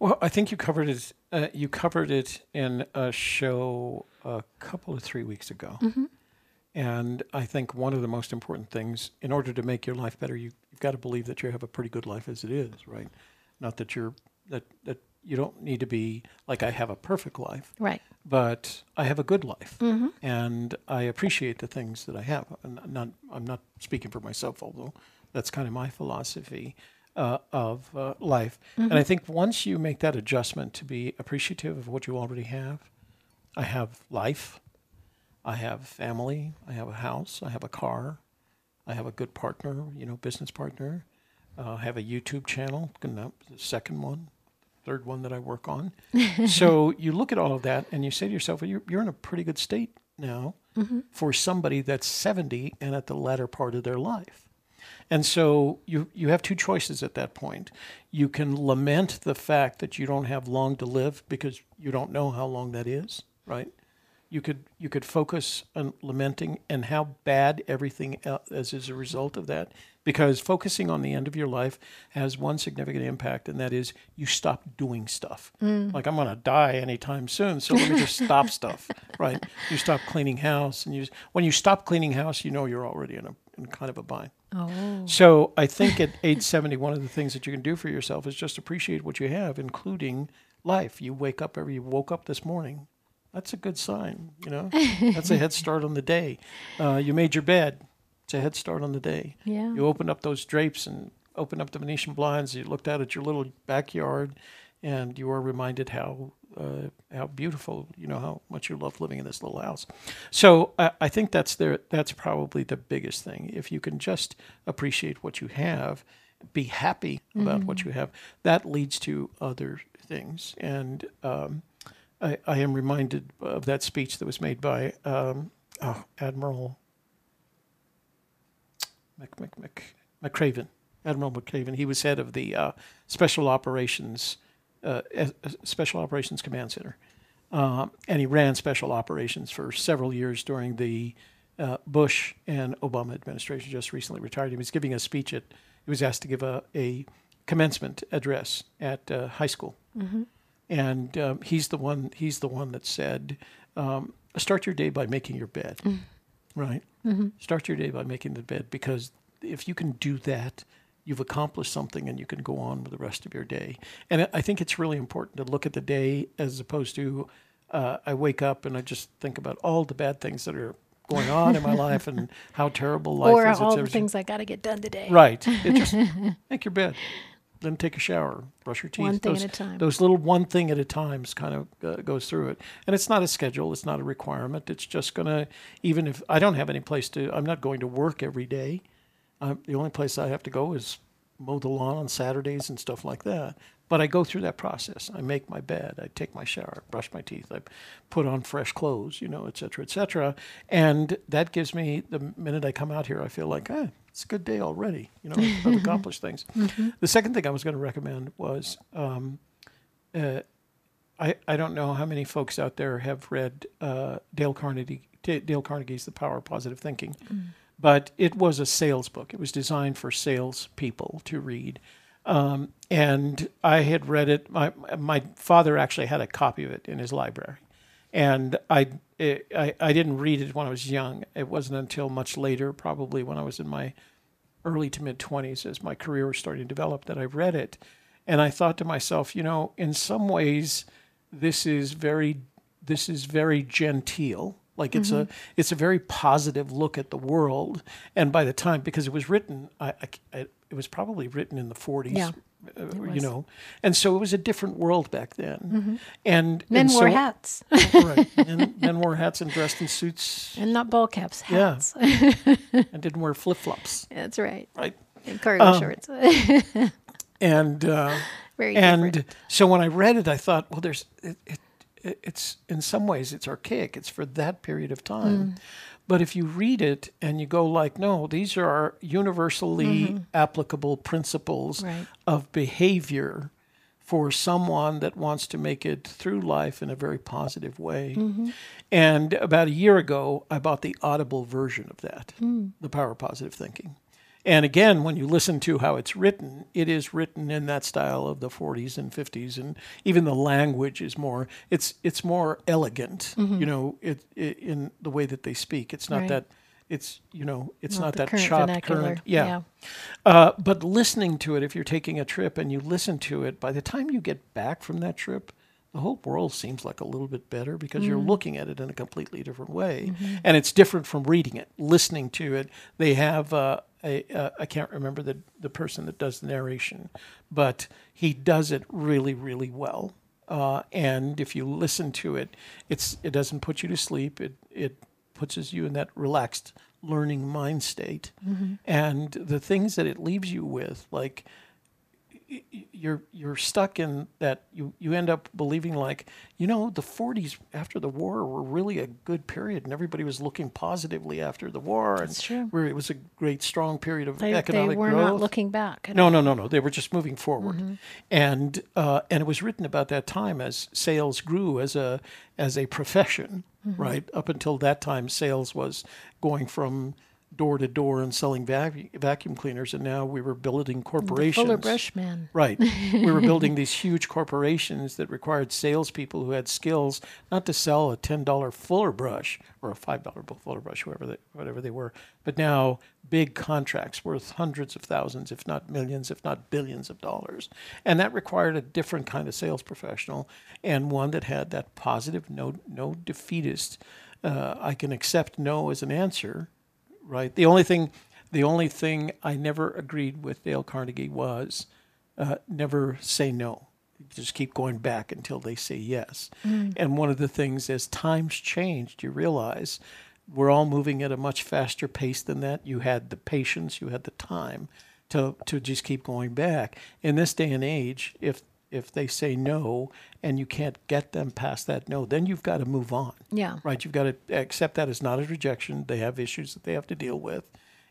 Well, I think you covered it. Uh, you covered it in a show a couple of three weeks ago, and I think one of the most important things, in order to make your life better, you, you've got to believe that you have a pretty good life as it is, right? Not that you're that that you don't need to be like I have a perfect life, Right. but I have a good life, and I appreciate the things that I have. And I'm not I'm not speaking for myself, although that's kind of my philosophy uh, of uh, life. And I think once you make that adjustment to be appreciative of what you already have, I have life, I have family, I have a house, I have a car, I have a good partner, you know, business partner. Uh, I have a YouTube channel, and that- the second one, third one that I work on. <laughs> so you look at all of that and you say to yourself, well, you're, you're in a pretty good state now mm-hmm. for somebody that's 70 and at the latter part of their life. And so you, you have two choices at that point. You can lament the fact that you don't have long to live because you don't know how long that is, right? You could you could focus on lamenting and how bad everything el- is as a result of that because focusing on the end of your life has one significant impact, and that is you stop doing stuff. Like I'm going to die anytime soon, so let me just stop <laughs> stuff, right? You stop cleaning house, and you when you stop cleaning house, you know you're already in a in kind of a bind. Oh. So I think at <laughs> age 70, one of the things that you can do for yourself is just appreciate what you have, including life. You wake up every you woke up this morning. That's a good sign, you know. <laughs> That's a head start on the day. Uh, you made your bed. It's a head start on the day. Yeah. You opened up those drapes and opened up the Venetian blinds. You looked out at your little backyard, and you were reminded how uh, how beautiful, you know, how much you love living in this little house. So I, I think that's there. That's probably the biggest thing. If you can just appreciate what you have, be happy about what you have, that leads to other things. And um, I, I am reminded of that speech that was made by um, oh, Admiral Mc, Mc, Mc, McRaven, Admiral McRaven. He was head of the uh, Special Operations uh, S- S- Special Operations Command Center, um, and he ran Special Operations for several years during the uh, Bush and Obama administration. Just recently retired. He was giving a speech at. He was asked to give a, a commencement address at uh, high school, and um, he's the one. He's the one that said, um, "Start your day by making your bed." Right. Start your day by making the bed because if you can do that, you've accomplished something and you can go on with the rest of your day. And I- think it's really important to look at the day as opposed to uh, I wake up and I just think about all the bad things that are going on in my <laughs> life and how terrible life Or is. all the things I got to get done today. Right. It just <laughs> make your bed, then take a shower, brush your teeth. One thing those, at a time. Those little one thing at a times kind of uh, goes through it, and it's not a schedule. It's not a requirement. It's just gonna. Even if I don't have any place to, I'm not going to work every day. Uh, the only place I have to go is mow the lawn on Saturdays and stuff like that. But I go through that process. I make my bed. I take my shower, brush my teeth. I put on fresh clothes, you know, et cetera, et cetera. And that gives me the minute I come out here, I feel like, eh, it's a good day already. You know, I've accomplished things. <laughs> The second thing I was going to recommend was um, uh, I, I don't know how many folks out there have read uh, Dale Carnegie Dale Carnegie's The Power of Positive Thinking, but it was a sales book. It was designed for sales people to read, um, and I had read it. My my father actually had a copy of it in his library, and I it, I I didn't read it when I was young. It wasn't until much later, probably when I was in my early to mid 20s as my career was starting to develop that I read it. And I thought to myself, you know, in some ways, this is very, this is very genteel. Like it's a, mm-hmm. it's a very positive look at the world. And by the time, because it was written, I, I, I- it was probably written in the 40s, Yeah, uh, you know, and so it was a different world back then. And Men and wore so, hats <laughs> right? Men, <laughs> men wore hats and dressed in suits and not ball caps, Yeah. hats. <laughs> and didn't wear flip flops, That's right. right? And cargo Um, shorts. And uh, Very and different. so when I read it, I thought, well, there's it, it, it, it's in some ways it's archaic. It's for that period of time. Mm. But if you read it and you go like, no, these are universally applicable principles Mm-hmm. Right. of behavior for someone that wants to make it through life in a very positive way. Mm-hmm. And about a year ago, I bought the Audible version of that, Mm. The Power of Positive Thinking. And again, when you listen to how it's written, it is written in that style of the 40s and 50s, and even the language is more. It's it's more elegant, you know, it, it in the way that they speak. It's not Mm-hmm. Right. that. It's you know, it's Not not, that current chopped vernacular, current. yeah. yeah. Uh, but listening to it, if you're taking a trip and you listen to it, by the time you get back from that trip, the whole world seems like a little bit better because you're Mm. looking at it in a completely different way, Mm-hmm. and it's different from reading it. Listening to it, they have uh, a uh, I can't remember the the person that does the narration, but he does it really really well. Uh, and if you listen to it, it's it doesn't put you to sleep. It it puts you in that relaxed learning mind state, and the things that it leaves you with, like you're you're stuck in that you you end up believing like you know the 40s after the war were really a good period and everybody was looking positively after the war and true. where it was a great strong period of They, they economic were growth not looking back. no, all. no, no, no. They were just moving forward, Mm-hmm. and uh, and it was written about that time as sales grew as a as a profession, Mm-hmm. right? Up until that time, sales was going from door to door and selling vac- vacuum cleaners, and now we were building corporations. Fuller Brush man. Right. we were building <laughs> these huge corporations that required salespeople who had skills not to sell a ten dollar Fuller brush or a five dollar Fuller brush, whoever they, whatever they were, but now big contracts worth hundreds of thousands, if not millions, if not billions of dollars, and that required a different kind of sales professional and one that had that positive, no no defeatist. Uh, I can accept no as an answer, right? The only thing, the only thing I never agreed with Dale Carnegie was uh, never say no. Just keep going back until they say yes. And one of the things, as times changed, you realize we're all moving at a much faster pace than that. You had the patience, you had the time to to just keep going back. In this day and age, if if they say no and you can't get them past that no, then you've got to move on Yeah. right? You've got to accept that as not a rejection. They have issues that they have to deal with,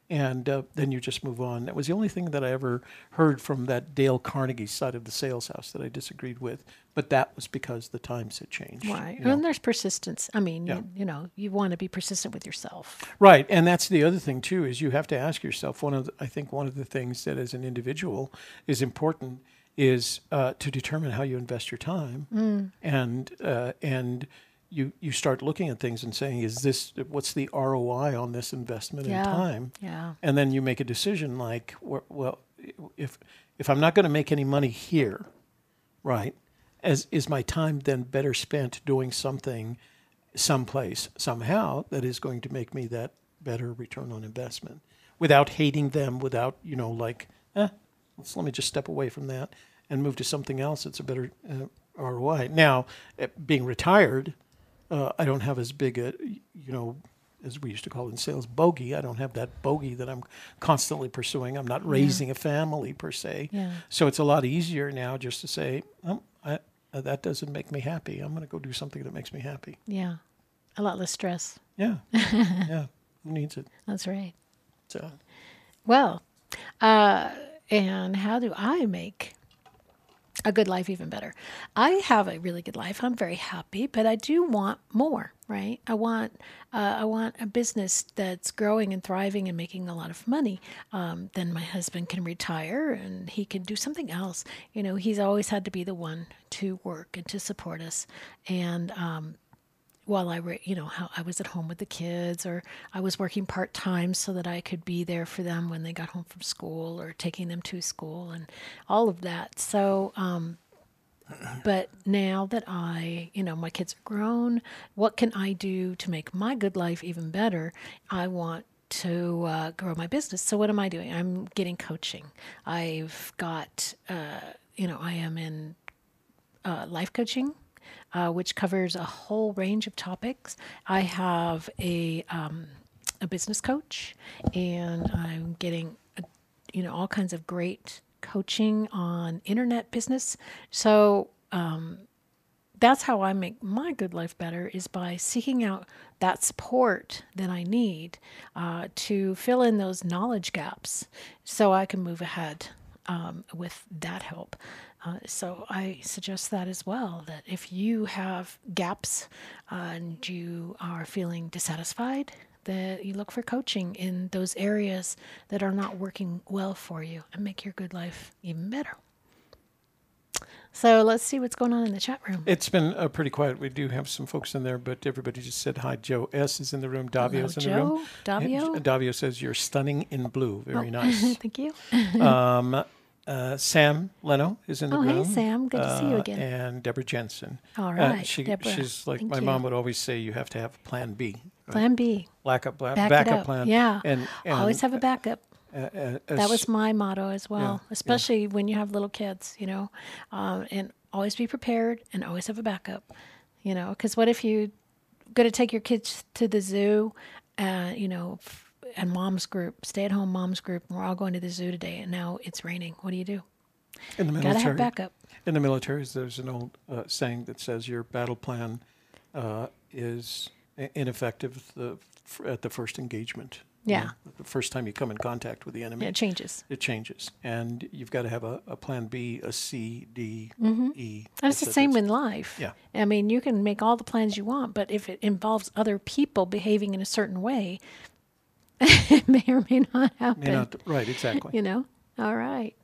and uh, then you just move on. That was the only thing that I ever heard from that Dale Carnegie side of the sales house that I disagreed with, but that was because the times had changed. Right. you know. And there's persistence. I mean, Yeah. you, you know, you want to be persistent with yourself. Right, and that's the other thing too is you have to ask yourself. One of the, I think one of the things that as an individual is important is uh, to determine how you invest your time, and uh, and you you start looking at things and saying, is this what's the ROI on this investment Yeah. in time? Yeah. and then you make a decision like, well, if if I'm not going to make any money here, right, as is my time then better spent doing something someplace somehow that is going to make me that better return on investment without hating them, without you know like, eh, let's let me just step away from that and move to something else that's a better uh, ROI. Now, eh, being retired, uh, I don't have as big a you know as we used to call it in sales bogey. I don't have that bogey that I'm constantly pursuing. I'm not raising a family per se, Yeah. so it's a lot easier now just to say, oh, I, uh, that doesn't make me happy. I'm going to go do something that makes me happy. Yeah. A lot less stress. Yeah, <laughs> yeah. Who needs it? That's right. So Well, uh, and how do I make a good life even better? I have a really good life. I'm very happy, but I do want more. Right? I want uh, I want a business that's growing and thriving and making a lot of money. Um, then my husband can retire and he can do something else. You know, he's always had to be the one to work and to support us. And um, while I, were, you know, how I was at home with the kids, or I was working part time so that I could be there for them when they got home from school, or taking them to school, and all of that. So, um, but now that I, you know, my kids are grown, what can I do to make my good life even better? I want to uh, grow my business. So what am I doing? I'm getting coaching. I've got, uh, you know, I am in uh, life coaching, uh, which covers a whole range of topics. I have a um, a business coach, and I'm getting, uh, you know, all kinds of great coaching on internet business. So um, that's how I make my good life better is by seeking out that support that I need uh, to fill in those knowledge gaps so I can move ahead um, with that help. Uh, so I suggest that as well that if you have gaps uh, and you are feeling dissatisfied, that you look for coaching in those areas that are not working well for you and make your good life even better. So let's see what's going on in the chat room. it's been uh, pretty quiet. We do have some folks in there, but everybody just said hi. Joe S is in the room. Davio's in the room. Joe, Davio. And Davio says you're stunning in blue. Very <laughs> nice. Thank you. um, uh, Sam Leno is in the Oh, room. hey, Sam. Good to see you uh, again. And Deborah Jensen. All right. Uh, she, Deborah. she's like my you. mom would always say. You have to have a plan B. right? Plan B. Backup, bla- Back backup plan. Yeah. And, and Always have a backup. uh, uh, That was my motto as well, yeah. especially when you have little kids, you know, um, and always be prepared and always have a backup, you know, because what if you go to take your kids to the zoo, uh, you know, f- and mom's group, stay at home mom's group, and we're all going to the zoo today, and now it's raining. What do you do? in the military, Gotta have backup. In the military, there's an old uh, saying that says your battle plan uh, is ineffective the, f- at the first engagement. You Yeah. know, the first time you come in contact with the enemy, Yeah, it changes. it changes, and you've got to have a, a plan B, a C, D, E. And it's the same in life. Yeah. I mean, you can make all the plans you want, but if it involves other people behaving in a certain way, it <laughs> may or may not happen. May not, right, exactly. You know? All right.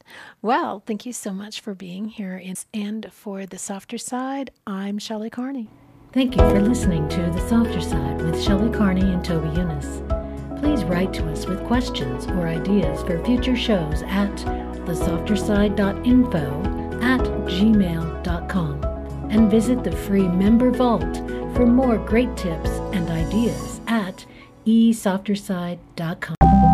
Well, thank you so much for being here. And for the softer side, I'm Shelley Carney. Thank you for listening to The Softer Side with Shelley Carney and Toby Younis. Please write to us with questions or ideas for future shows at thesofterside.info at gmail.com and visit the free member vault for more great tips and ideas at esofterside.com.